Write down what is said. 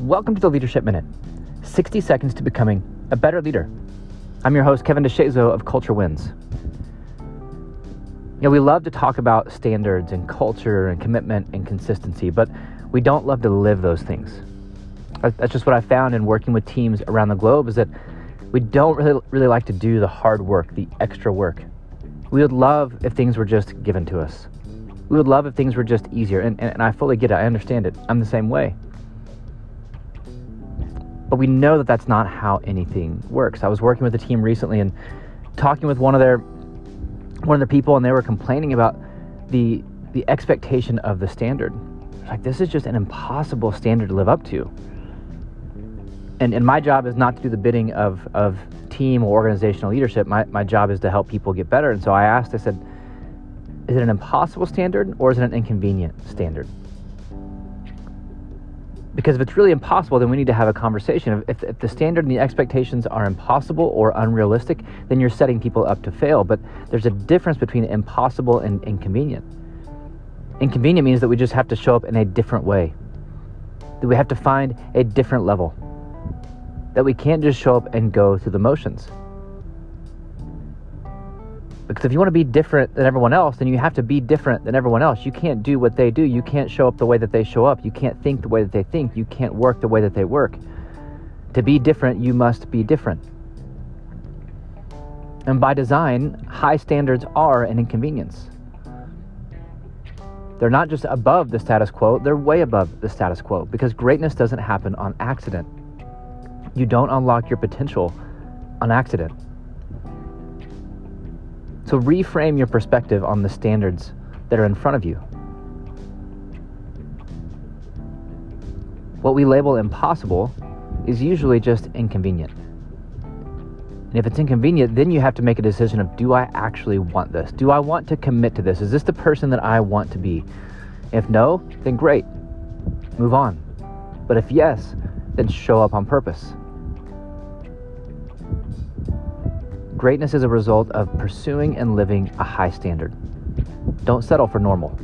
Welcome to the Leadership Minute 60 seconds to becoming a better leader. I'm your host, Kevin DeShazo of Culture Wins. You know, we love to talk about standards and culture and commitment and consistency, but we don't love to live those things. That's just what I found in working with teams around the globe is that we don't really, really like to do the hard work, the extra work. We would love if things were just given to us. We would love if things were just easier. And, and, and I fully get it. I understand it. I'm the same way. But we know that that's not how anything works. I was working with a team recently and talking with one of their one of their people, and they were complaining about the the expectation of the standard. Like this is just an impossible standard to live up to. And and my job is not to do the bidding of of team or organizational leadership. My my job is to help people get better. And so I asked, I said, is it an impossible standard or is it an inconvenient standard? Because if it's really impossible, then we need to have a conversation. If, if the standard and the expectations are impossible or unrealistic, then you're setting people up to fail. But there's a difference between impossible and inconvenient. Inconvenient means that we just have to show up in a different way, that we have to find a different level, that we can't just show up and go through the motions. Because if you want to be different than everyone else, then you have to be different than everyone else. You can't do what they do. You can't show up the way that they show up. You can't think the way that they think. You can't work the way that they work. To be different, you must be different. And by design, high standards are an inconvenience. They're not just above the status quo, they're way above the status quo because greatness doesn't happen on accident. You don't unlock your potential on accident. So reframe your perspective on the standards that are in front of you. What we label impossible is usually just inconvenient. And if it's inconvenient, then you have to make a decision of do I actually want this? Do I want to commit to this? Is this the person that I want to be? If no, then great. Move on. But if yes, then show up on purpose. Greatness is a result of pursuing and living a high standard. Don't settle for normal.